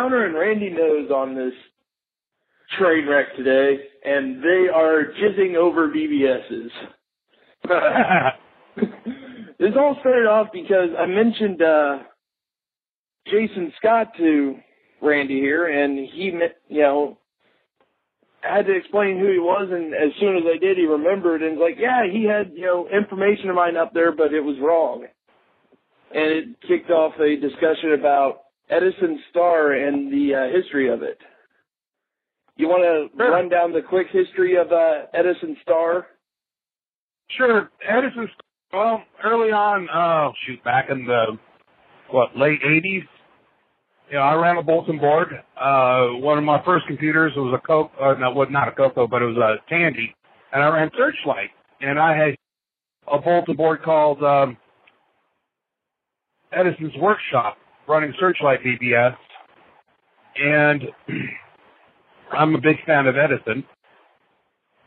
Downer and Randy Nose on this train wreck today, and they are jizzing over BBSs. this all started off because I mentioned uh, Jason Scott to Randy here, and he, you know, had to explain who he was, and as soon as I did, he remembered and was like, "Yeah, he had you know information of mine up there, but it was wrong." And it kicked off a discussion about Edison Star and the uh, history of it. You want to sure. run down the quick history of uh, Edison Star? Sure, Edison. Well, early on, oh shoot, back in the what late '80s, you know, I ran a bulletin board. Uh, one of my first computers was a Coke, uh, no, was not a Coco, but it was a Tandy, and I ran Searchlight, and I had a bulletin board called um, Edison's Workshop, running Searchlight BBS, and I'm a big fan of Edison,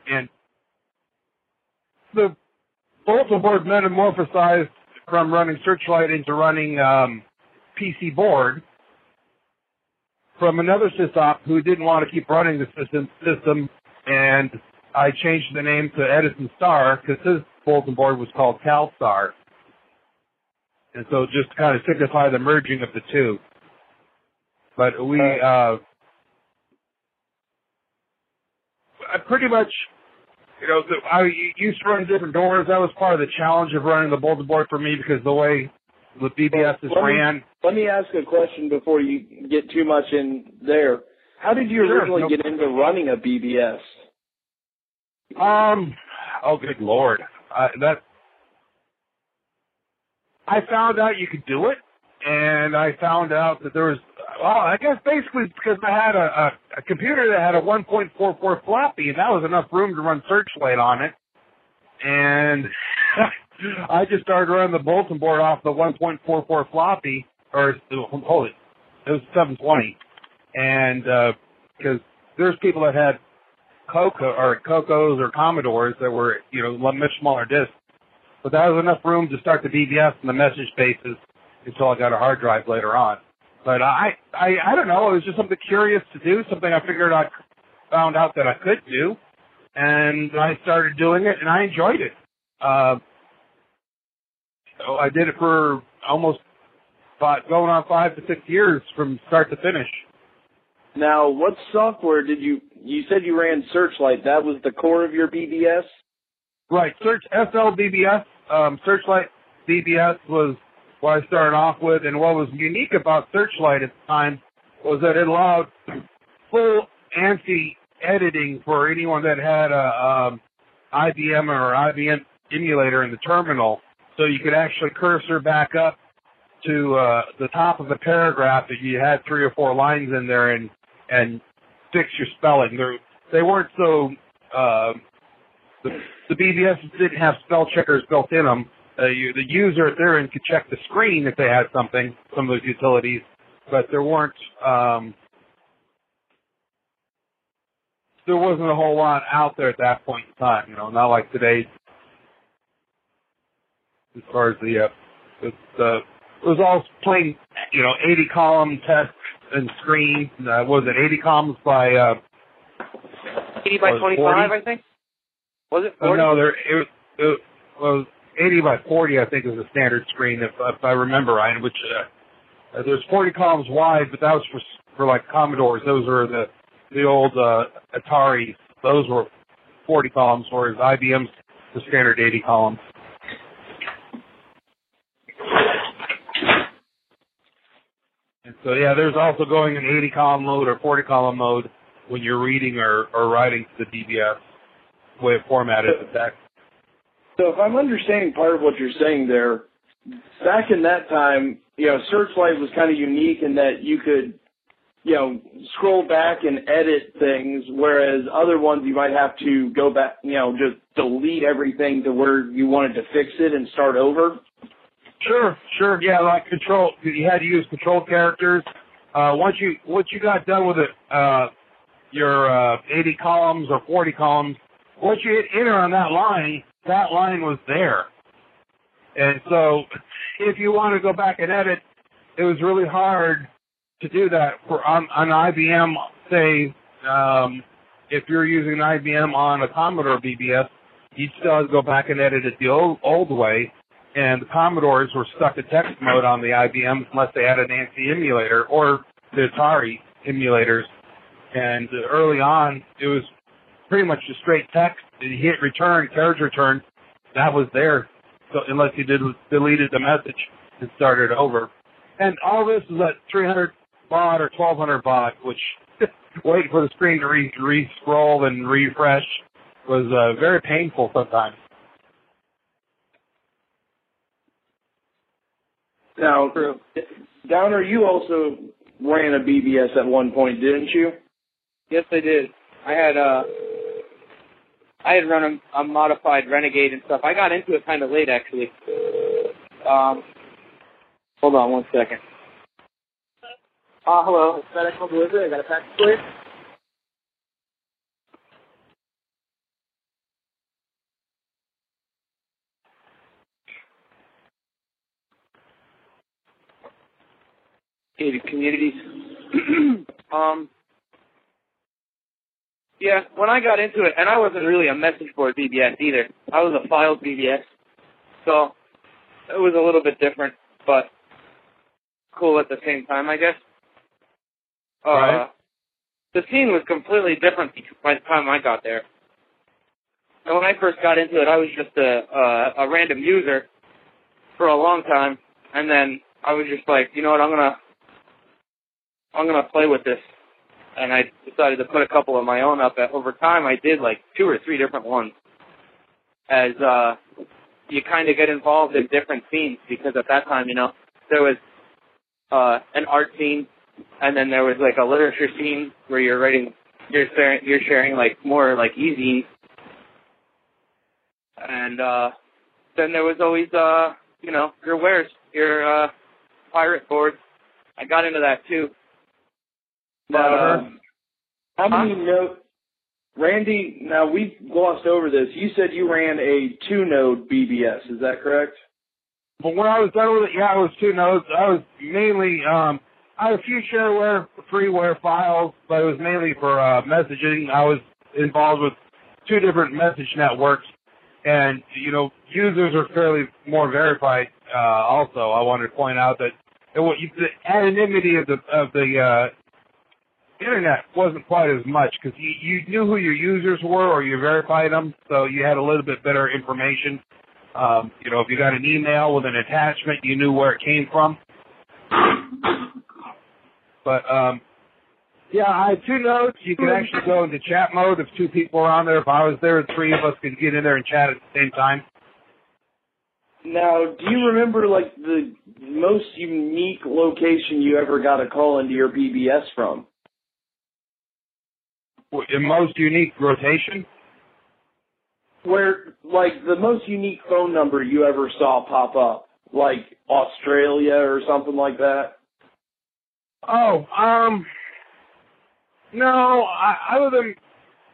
and the bulletin board metamorphosized from running Searchlight into running um, PCBoard from another sysop who didn't want to keep running the system, system and I changed the name to Edison Star because his bulletin board was called CalStar. And so just to kind of signify the merging of the two. But we, uh, I pretty much, you know, the, I used to run different doors. That was part of the challenge of running the bulletin board for me because the way the BBS is let ran. Me, let me ask a question before you get too much in there. How did you Sure, originally no- get into running a BBS? Um, oh, good lord, uh, that I found out you could do it, and I found out that there was. Well, I guess basically because I had a, a, a computer that had a 1.44 floppy, and that was enough room to run Searchlight on it, and I just started running the bulletin board off the 1.44 floppy, or holy, it was 720, and uh, because there's people that had Coco or Cocos or Commodores that were, you know, much smaller discs. But that was enough room to start the BBS and the message spaces until I got a hard drive later on. But I, I, I don't know. It was just something curious to do, something I figured I found out that I could do, and I started doing it, and I enjoyed it. Uh, so I did it for almost about going on five to six years from start to finish. Now, what software did you? You said you ran Searchlight. That was the core of your BBS. Right. Search SLBBS, um, Searchlight BBS was what I started off with, and what was unique about Searchlight at the time was that it allowed full ANSI editing for anyone that had a um, IBM or IBM emulator in the terminal, so you could actually cursor back up to uh, the top of the paragraph if you had three or four lines in there and and fix your spelling. They're, they weren't so uh, the BBS didn't have spell checkers built in them. Uh, you, the user at their end could check the screen if they had something, some of those utilities, but there weren't, um, there wasn't a whole lot out there at that point in time, you know, not like today as far as the, uh, the, the it was all plain, you know, 80 column text and screen. Uh, was it 80 columns by, uh, 80 by 25, 40? I think. Was it Oh, no, there it, it was 80 by 40, I think, is the standard screen, if, if I remember right. Which uh, uh, there's 40 columns wide, but that was for for like Commodores. Those were the the old uh, Ataris. Those were 40 columns, whereas IBM's the standard 80 columns. And so yeah, there's also going in 80 column mode or 40 column mode when you're reading or, or writing to the BBS way of formatted the text. So if I'm understanding part of what you're saying there, back in that time, you know, Searchlight was kind of unique in that you could, you know, scroll back and edit things, whereas other ones you might have to go back, you know, just delete everything to where you wanted to fix it and start over. Sure, sure, yeah, like control. You had to use control characters. Uh, once you once you got done with it, uh, your uh, 80 columns or 40 columns, once you hit enter on that line, that line was there. And so, if you want to go back and edit, it was really hard to do that for on, on IBM, say, um, if you're using an IBM on a Commodore BBS, you'd still have to go back and edit it the old, old way. And the Commodores were stuck to text mode on the IBM unless they had an ANSI emulator or the Atari emulators. And early on, it was pretty much just straight text. You hit return, carriage return, that was there. So unless you did deleted the message and started over. And all this is at 300 baud or 1200 baud, which waiting for the screen to re, re-scroll and refresh was uh, very painful sometimes. Now, Downer, you also ran a BBS at one point, didn't you? Yes, I did. I had uh, I had run a, a modified Renegade and stuff. I got into it kind of late, actually. Um, hold on one second. Uh, hello, it's Home Delivery. I got a package for you. Gated communities. um, yeah, when I got into it, and I wasn't really a message board BBS either. I was a files BBS, so it was a little bit different, but cool at the same time, I guess. Uh, right. The scene was completely different by the time I got there. And when I first got into it, I was just a a, a random user for a long time, and then I was just like, you know what, I'm gonna I'm gonna play with this, and I decided to put a couple of my own up. Over time, I did like two or three different ones, as uh, you kind of get involved in different scenes because at that time, you know, there was uh, an art scene, and then there was like a literature scene where you're writing, you're sharing, you're sharing like more like easy, and uh, then there was always uh, you know, your wares, your uh, pirate boards. I got into that too. But uh, how many Huh? nodes? Randy, now we glossed over this. You said you ran a two-node BBS. Is that correct? But when I was done with it, yeah, it was two nodes. I was mainly, um, I had a few shareware, freeware files, but it was mainly for uh, messaging. I was involved with two different message networks, and you know, users are fairly more verified. Uh, also, I wanted to point out that it, the anonymity of the of the uh, internet wasn't quite as much because you, you knew who your users were or you verified them, so you had a little bit better information. Um, you know, if you got an email with an attachment, you knew where it came from. But um, yeah, I had two notes. You could actually go into chat mode if two people were on there. If I was there, three of us could get in there and chat at the same time. Now, do you remember like the most unique location you ever got a call into your BBS from? In most unique rotation, Where like the most unique phone number you ever saw pop up, like Australia or something like that? Oh, um, no, I, other than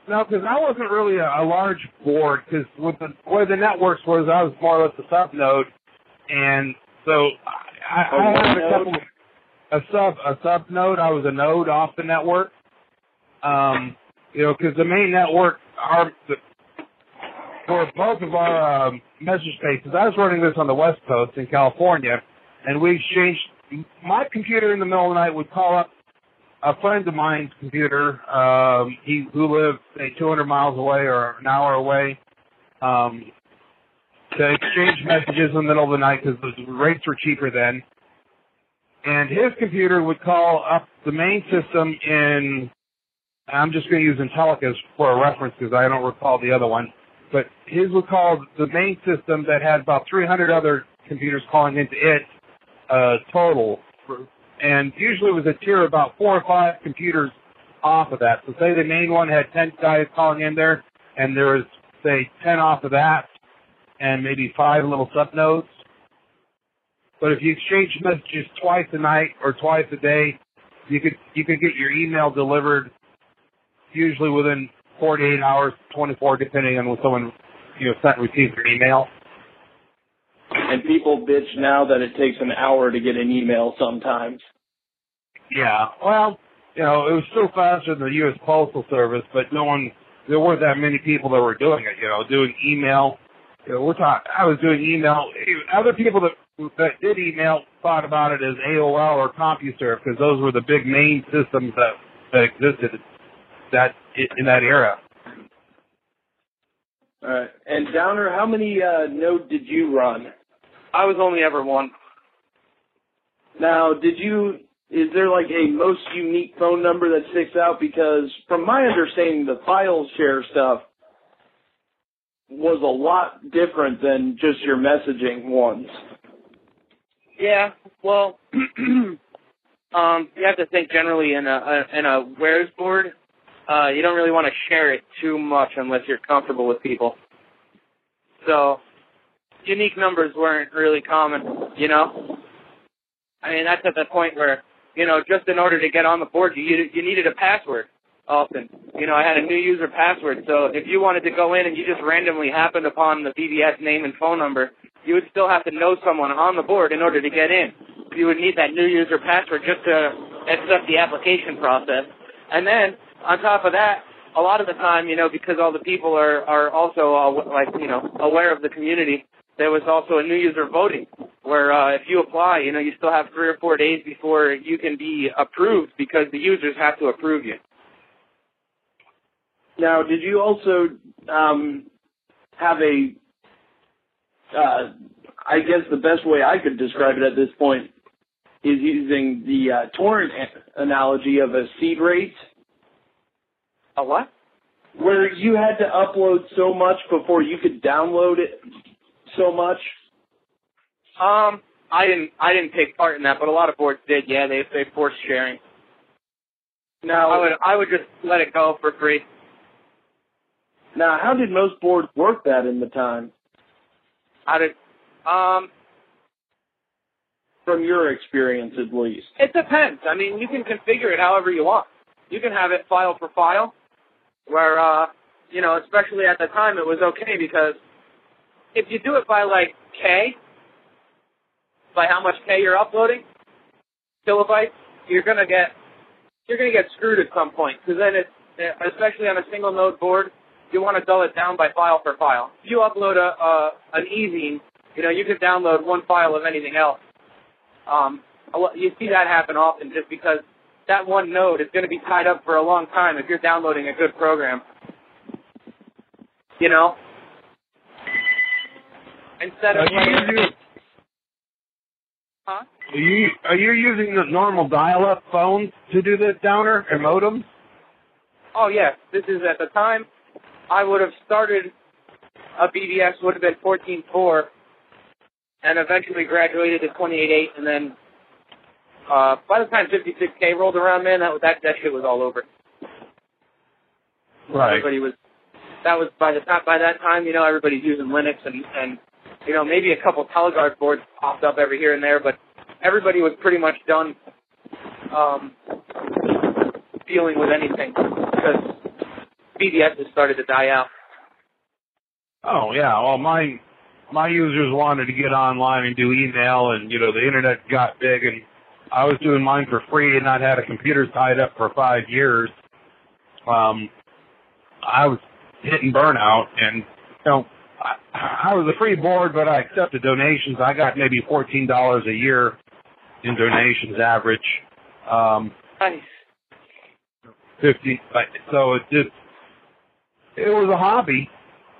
no, because I wasn't really a, a large board. Because with the way the networks was, I was more or less a sub node, and so I, I, I had a couple, a sub, a sub node. I was a node off the network. Um, you know, because the main network, our the, for both of our um, message spaces, I was running this on the West Coast in California, and we exchanged. My computer in the middle of the night would call up a friend of mine's computer, um, he who lived say 200 miles away or an hour away, um, to exchange messages in the middle of the night because the rates were cheaper then. And his computer would call up the main system in. I'm just going to use Intellicus for a reference because I don't recall the other one. But his would call the main system that had about 300 other computers calling into it uh, total and usually it was a tier about four or five computers off of that. So say the main one had 10 guys calling in there, and there was, say, 10 off of that, and maybe five little sub nodes. But if you exchange messages twice a night or twice a day, you could you could get your email delivered usually within 48 hours, 24, depending on when someone you know sent received your email. And people bitch now that it takes an hour to get an email sometimes. Yeah. Well, you know, it was still faster than the U.S. Postal Service, but no one, there weren't that many people that were doing it. You know, doing email. You know, we're talking. I was doing email. Other people that that did email thought about it as AOL or CompuServe because those were the big main systems that that existed that in that era. All right. And Downer, how many uh, node did you run? I was only ever one. Now, did you? Is there like a most unique phone number that sticks out? Because from my understanding, the file share stuff was a lot different than just your messaging ones. Yeah, well, um, you have to think generally in a, a in a warez board. Uh, you don't really want to share it too much unless you're comfortable with people. So, unique numbers weren't really common, you know. I mean, that's at the point where, you know, just in order to get on the board, you you needed a password. Often, you know, I had a new user password. So if you wanted to go in and you just randomly happened upon the BBS name and phone number, you would still have to know someone on the board in order to get in. You would need that new user password just to accept the application process. And then on top of that, a lot of the time, you know, because all the people are are also uh, like you know aware of the community, there was also a new user voting where uh, if you apply, you know, you still have three or four days before you can be approved because the users have to approve you. Now, did you also um, have a? Uh, I guess the best way I could describe it at this point is using the uh, torrent analogy of a seed rate a what? Where you had to upload so much before you could download it so much? Um, I didn't I didn't take part in that, but a lot of boards did. Yeah, they they forced sharing. Now I would I would just let it go for free. Now, how did most boards work that in the time? How did um from your experience at least? It depends. I mean, you can configure it however you want. You can have it file for file where uh, you know, especially at the time, it was okay because if you do it by like K, by how much K you're uploading, kilobytes, you're gonna get you're gonna get screwed at some point because then it's especially on a single node board, you want to dull it down by file per file. If you upload a, a an ezine, you know you can download one file of anything else. Um, you see that happen often just because that one node is going to be tied up for a long time if you're downloading a good program. You know? Instead of are you, huh? Are you are you using the normal dial-up phones to do the downer and modems? Oh yes, this is at the time I would have started a BBS would have been 14.4 and eventually graduated to 28.8 and then uh, by the time 56K rolled around, man, that that that shit was all over. Right. Everybody was. That was by the time by that time, you know, everybody's using Linux and and you know maybe a couple Telegard boards popped up every here and there, but everybody was pretty much done um, dealing with anything because BBS has started to die out. Oh yeah, well my my users wanted to get online and do email, and you know the internet got big, and I was doing mine for free and I'd had a computer tied up for five years. Um, I was hitting burnout and, you know, I, I was a free board, but I accepted donations. I got maybe $14 a year in donations average. Um, nice. 50, so it just, it was a hobby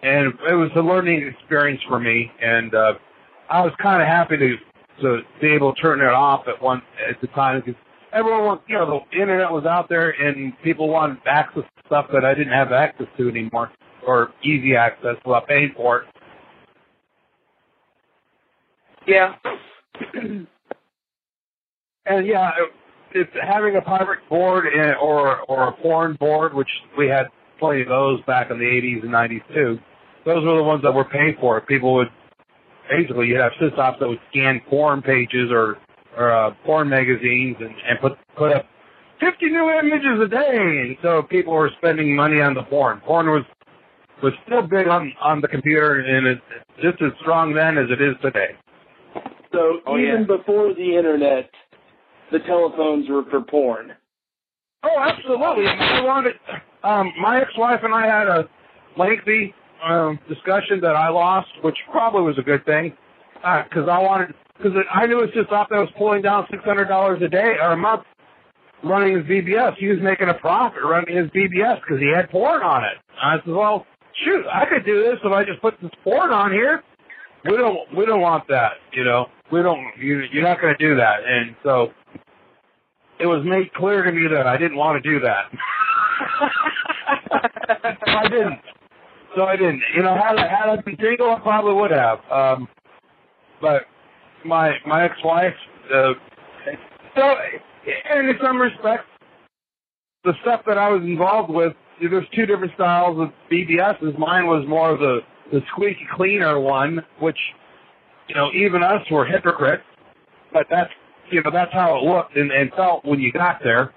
and it was a learning experience for me and, uh, I was kind of happy to to be able to turn it off at one at the time because everyone was, you know, the internet was out there and people wanted access to stuff that I didn't have access to anymore or easy access without paying for it. Yeah. and yeah, it's having a pirate board and, or or a porn board, which we had plenty of those back in the 80s and 90s too. Those were the ones that were paid for. People would basically you'd have sysops that would scan porn pages or or uh, porn magazines and, and put put up 50 new images a day, and so people were spending money on the porn. Porn was was still big on on the computer, and it's just as strong then as it is today. So oh, even yeah. before the internet, the telephones were for porn. Oh, absolutely. I wanted. Um, my ex-wife and I had a lengthy um, discussion that I lost, which probably was a good thing, because uh, I wanted because I knew it just off that was pulling down six hundred dollars a day or a month running his BBS. He was making a profit running his BBS because he had porn on it. I said, well, shoot, I could do this if I just put this porn on here. We don't, we don't want that, you know. We don't. You, you're not going to do that, and so it was made clear to me that I didn't want to do that. I didn't. So I didn't. You know, had I had I been single, I probably would have. Um, but my my ex-wife, uh, so and in some respects, the stuff that I was involved with, there's two different styles of BBSs. Mine was more of the the squeaky cleaner one, which you know even us were hypocrites, but that's you know that's how it looked and, and felt when you got there.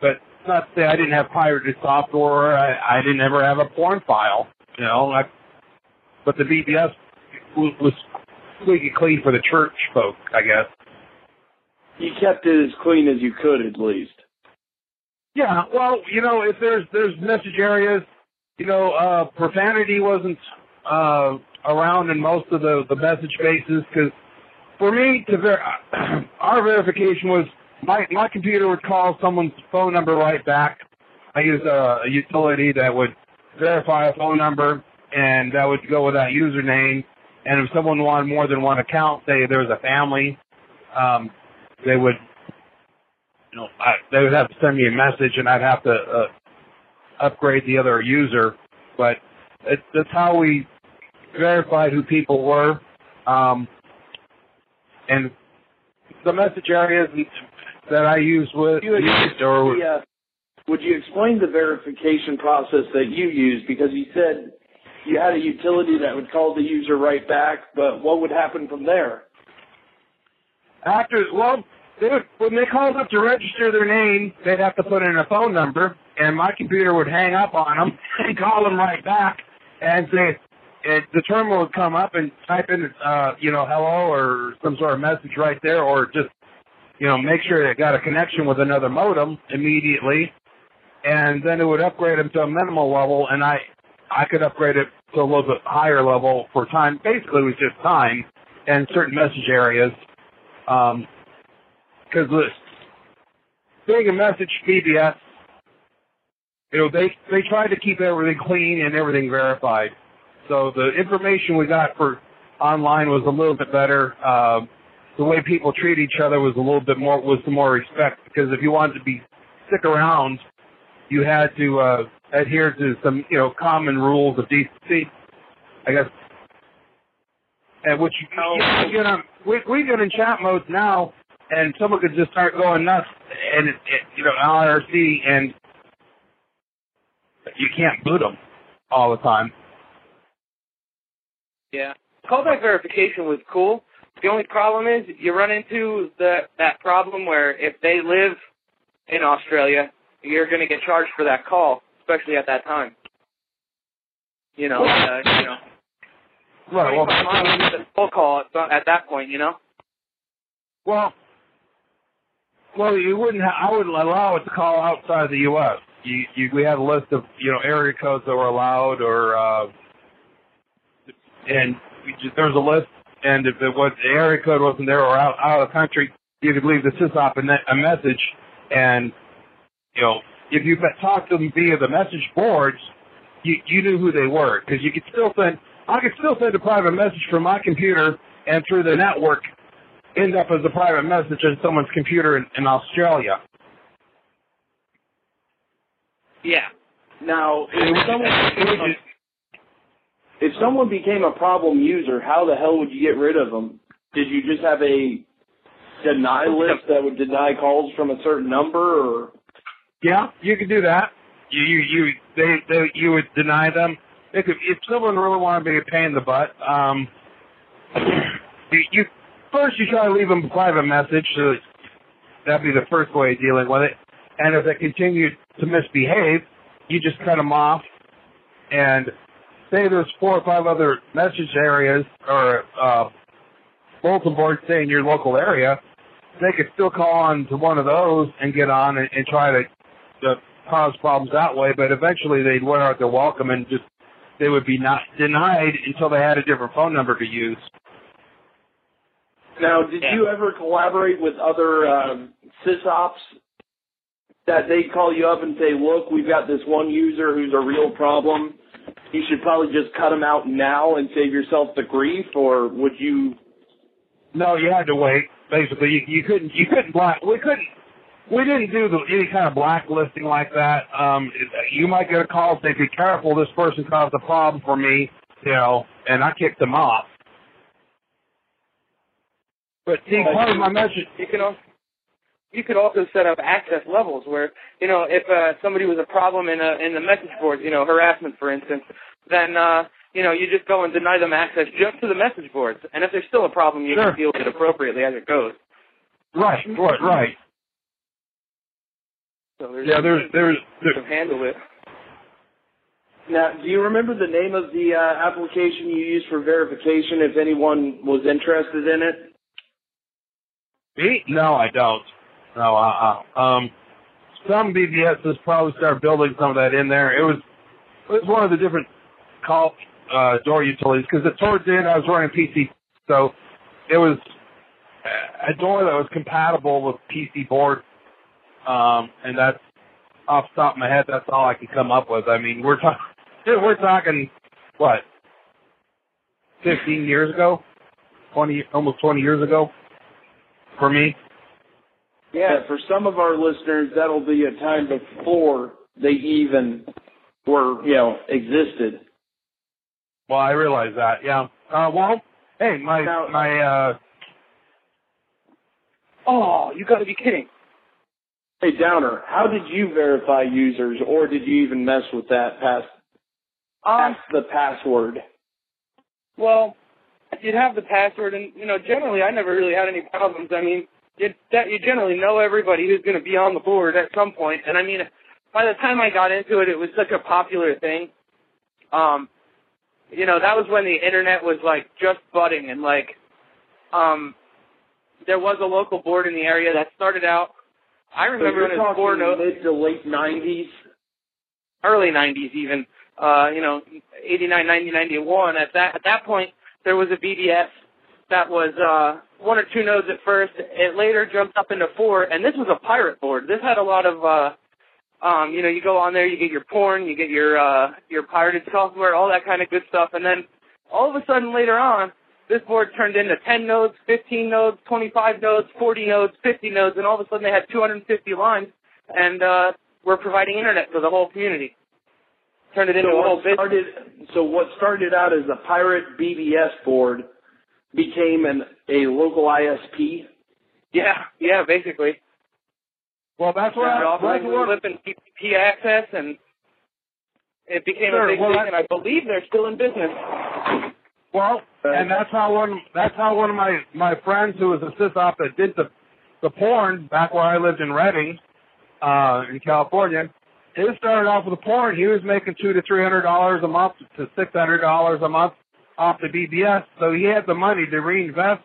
But not to say I didn't have pirated software. I, I didn't ever have a porn file. You know, I, but the BBS was, was squeaky clean for the church folk, I guess. You kept it as clean as you could, at least. Yeah, well, you know, if there's there's message areas, you know, uh, profanity wasn't uh, around in most of the the message bases because for me to ver- our verification was my my computer would call someone's phone number right back. I used a, a utility that would verify a phone number, and that would go with that username. And if someone wanted more than one account, say there was a family, um, they would, you know, I, they would have to send me a message, and I'd have to uh, upgrade the other user. But it, that's how we verified who people were. Um, and the message areas that I use with used or uh, would you explain the verification process that you use? Because you said you had a utility that would call the user right back, but what would happen from there? After, well, they would, when they called up to register their name, they'd have to put in a phone number, and my computer would hang up on them and call them right back and say, it, the terminal would come up and type in, uh, you know, hello or some sort of message right there, or just, you know, make sure it got a connection with another modem immediately, and then it would upgrade them to a minimal level, and I, I could upgrade it to a little bit higher level for time. Basically, it was just time and certain message areas. Um, because this being a message BBS, you know, they they tried to keep everything clean and everything verified. So the information we got for online was a little bit better. Uh, the way people treat each other was a little bit more was some more respect because if you wanted to be stick around, you had to uh, adhere to some you know common rules of decency. I guess. And which you, you, you know, we we get in chat mode now, and someone could just start going nuts, and it, it, you know IRC, and you can't boot them all the time. Yeah. Callback verification was cool. The only problem is you run into the that problem where if they live in Australia, you're going to get charged for that call, especially at that time. You know, uh, you know. Right. Well, the full call at that point, you know. Well, well, you wouldn't. Ha- I would allow it to call outside the U.S. You, you, we had a list of you know area codes that were allowed, or uh, and just, there was a list, and if it was the area code wasn't there or out out of the country, you could leave the sysop a, a message, and you know if you talked to them via the message boards, you you knew who they were because you could still send. I could still send a private message from my computer and through the network end up as a private message on someone's computer in, in Australia. Yeah. Now, if someone, if someone became a problem user, how the hell would you get rid of them? Did you just have a deny list that would deny calls from a certain number, or? Yeah, you could do that. You you you they, they you would deny them. If if someone really wanted to be a pain in the butt, um, you, you first you try to leave them a private message. So that'd be the first way of dealing with it. And if they continue to misbehave, you just cut them off and say there's four or five other message areas or uh, bulletin boards say in your local area, they could still call on to one of those and get on and, and try to, to cause problems that way. But eventually they'd wear out their welcome and just they would be not denied until they had a different phone number to use. Now, did Yeah. you ever collaborate with other um, sysops that they call you up and say, "Look, we've got this one user who's a real problem. You should probably just cut him out now and save yourself the grief," or would you? No, you had to wait. Basically, you, you couldn't you couldn't black we couldn't we didn't do the, any kind of blacklisting like that. Um, you might get a call and say, "Be careful, this person caused a problem for me," you know, and I kicked them off. But see, part of my message, You can also you could also set up access levels where you know if uh, somebody was a problem in a in the message board, you know harassment for instance, then uh, you know you just go and deny them access just to the message boards, and if there's still a problem, you Sure. can deal with it appropriately as it goes. right, right, right. So there's Yeah, there's there's, to there's handle it. Now, do you remember the name of the uh, application you used for verification? If anyone was interested in it. me? No, I don't. No, uh, uh um, some BBSs probably start building some of that in there. It was it was one of the different call uh, door utilities because towards the end I was running PC, so it was a door that was compatible with PCBoard, um, and that's off the top of my head. That's all I can come up with. I mean, we're talking we're talking what fifteen years ago, twenty almost twenty years ago for me. Yeah, for some of our listeners, that'll be a time before they even were, you know, existed. Well, I realize that. Yeah. Uh, well, hey, my Now- my uh, Oh, you got to be kidding! Hey, Downer, how did you verify users, or did you even mess with that pass? Um, the password? well, you'd have the password, and you know generally I never really had any problems. I mean, you that you generally know everybody who's going to be on the board at some point, and I mean, by the time I got into it, it was such a popular thing. Um, you know, that was when the internet was like just budding, and like, um, there was a local board in the area that started out. I So remember you're when four talking no- mid to late '90s. early 90s even, uh, you know, 89, 90, 91. At that, at that point, there was a BBS that was, uh, one or two nodes at first. It later jumped up into four, and this was a pirate board. This had a lot of, uh, um, you know, you go on there, you get your porn, you get your, uh, your pirated software, all that kind of good stuff, and then all of a sudden later on, this board turned into 10 nodes, 15 nodes, 25 nodes, 40 nodes, 50 nodes, and all of a sudden they had 250 lines, and, uh, we're providing internet for the whole community. Turned it into So a whole what business. started, so what started out as a pirate BBS board became an a local ISP. Yeah, yeah, basically. well, that's what Started I, off that's with and PPP access, and it became Sure, a big well, thing, I- and I believe they're still in business. Well, and that's how one that's how one of my my friends who was a sysop that did the the porn back where I lived in Redding, uh, in California. He started off with the porn. He was making two to three hundred dollars a month to six hundred dollars a month off the BBS, so he had the money to reinvest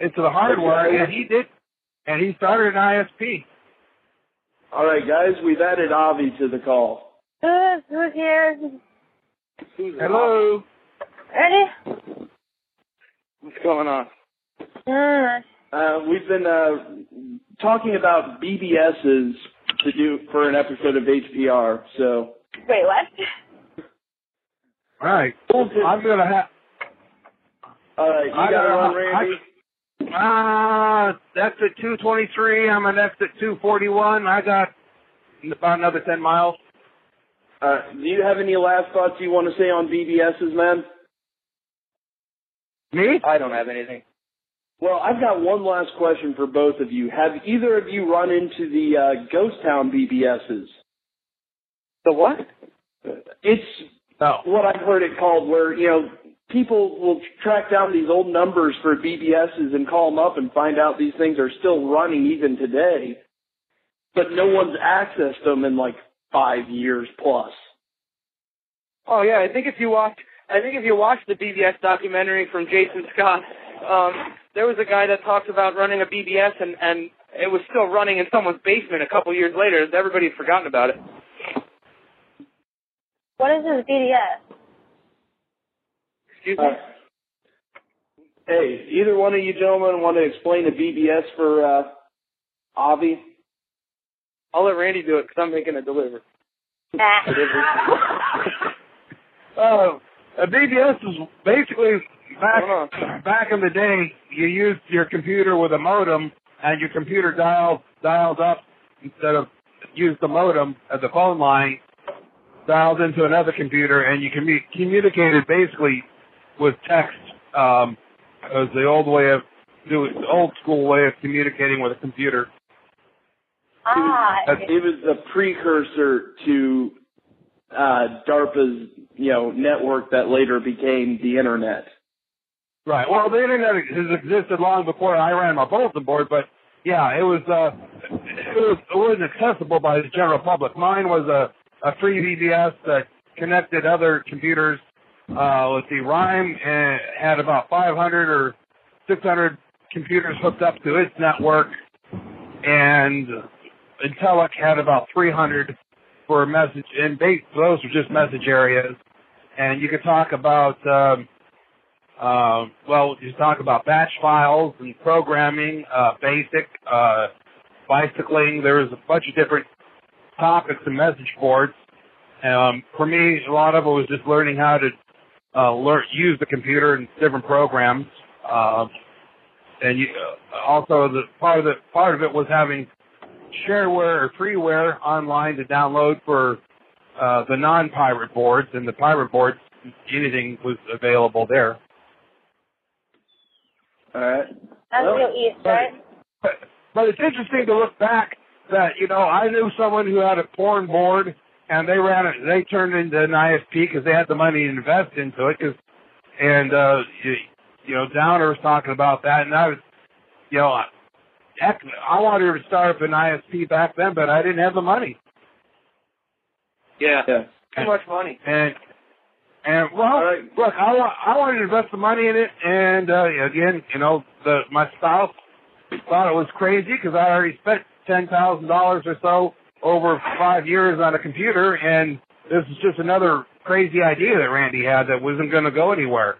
into the hardware, Okay. and he did, and he started an ISP. All right, guys, we've added Avi to the call. Who, who's here? Who's Hello. Ready? What's going on? Mm. Uh, we've been uh, talking about BBSs to do for an episode of HPR. So Wait, what? All right. I'm gonna have. All right, you I got it don't on, know. Randy. Uh, exit 223. I'm at exit 241. I got about another 10 miles. Uh, do you have any last thoughts you want to say on BBSs, man? Me? I don't have anything. Well, I've got one last question for both of you. Have either of you run into the uh, Ghost Town BBSs? The what? It's No. what I've heard it called, where you know people will track down these old numbers for BBSs and call them up and find out these things are still running even today, but no one's accessed them in like five years plus. Oh yeah, I think if you watch, I think if you watch the BBS documentary from Jason Scott, um, there was a guy that talked about running a BBS and and it was still running in someone's basement a couple years later. Everybody had forgotten about it. What is this BBS? Excuse me. Uh, hey, either one of you gentlemen want to explain the BBS for uh, Avi? I'll let Randy do it because I'm making a delivery. Uh, a BBS is basically back back in the day. You used your computer with a modem, and your computer dialed dialed up instead of used the modem at the phone line, dialed into another computer, and you commu- communicated basically with text. Um, it was the old way of doing, the old school way of communicating with a computer. ah, It was the precursor to uh, DARPA's, you know, network that later became the internet. Right. Well, the internet has existed long before I ran my bulletin board, but yeah, it was uh, it was it wasn't accessible by the general public. Mine was a a free BBS that connected other computers. Uh, let's see, RIME uh, had about 500 or 600 computers hooked up to its network, and Intelec had about 300 for a message. And they, those were just message areas, and you could talk about. Um, uh, well, you talk about batch files and programming, uh, basic, uh, bicycling. There was a bunch of different topics and message boards. Um, for me, a lot of it was just learning how to uh, learn use the computer and different programs. Uh, and you, uh, also, the part of the part of it was having shareware or freeware online to download for uh, the non-pirate boards, and the pirate boards, anything was available there. All right. that's well, real East, right? But, but it's interesting to look back that you know I knew someone who had a porn board and they ran it. They turned it into an ISP because they had the money to invest into it. Cause, and uh, you, you know Downer was talking about that, and I was, you know, heck, I wanted to start up an ISP back then, but I didn't have the money. Yeah. Yeah. Too much money. And and well, All right. look, I want I wanted to invest the money in it, and uh, again, you know, the my spouse thought it was crazy because I already spent ten thousand dollars or so over five years on a computer, and this is just another crazy idea that Randy had that wasn't going to go anywhere.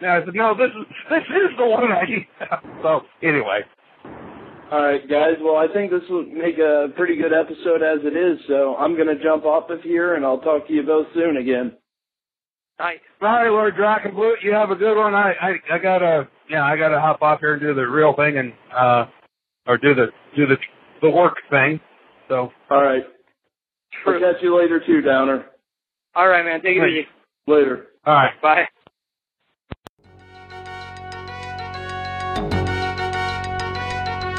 And I said, no, this is this is the one idea. so anyway, All right, guys. Well, I think this will make a pretty good episode as it is. So I'm going to jump off of here, and I'll talk to you both soon again. Nice. all right, Lord Drachenblut, you have a good one. I I, I gotta yeah, I gotta hop off here and do the real thing and uh or do the do the the work thing. So All right. True. I'll catch you later too, Downer. All right, man. Take it easy. Later. all right. Bye.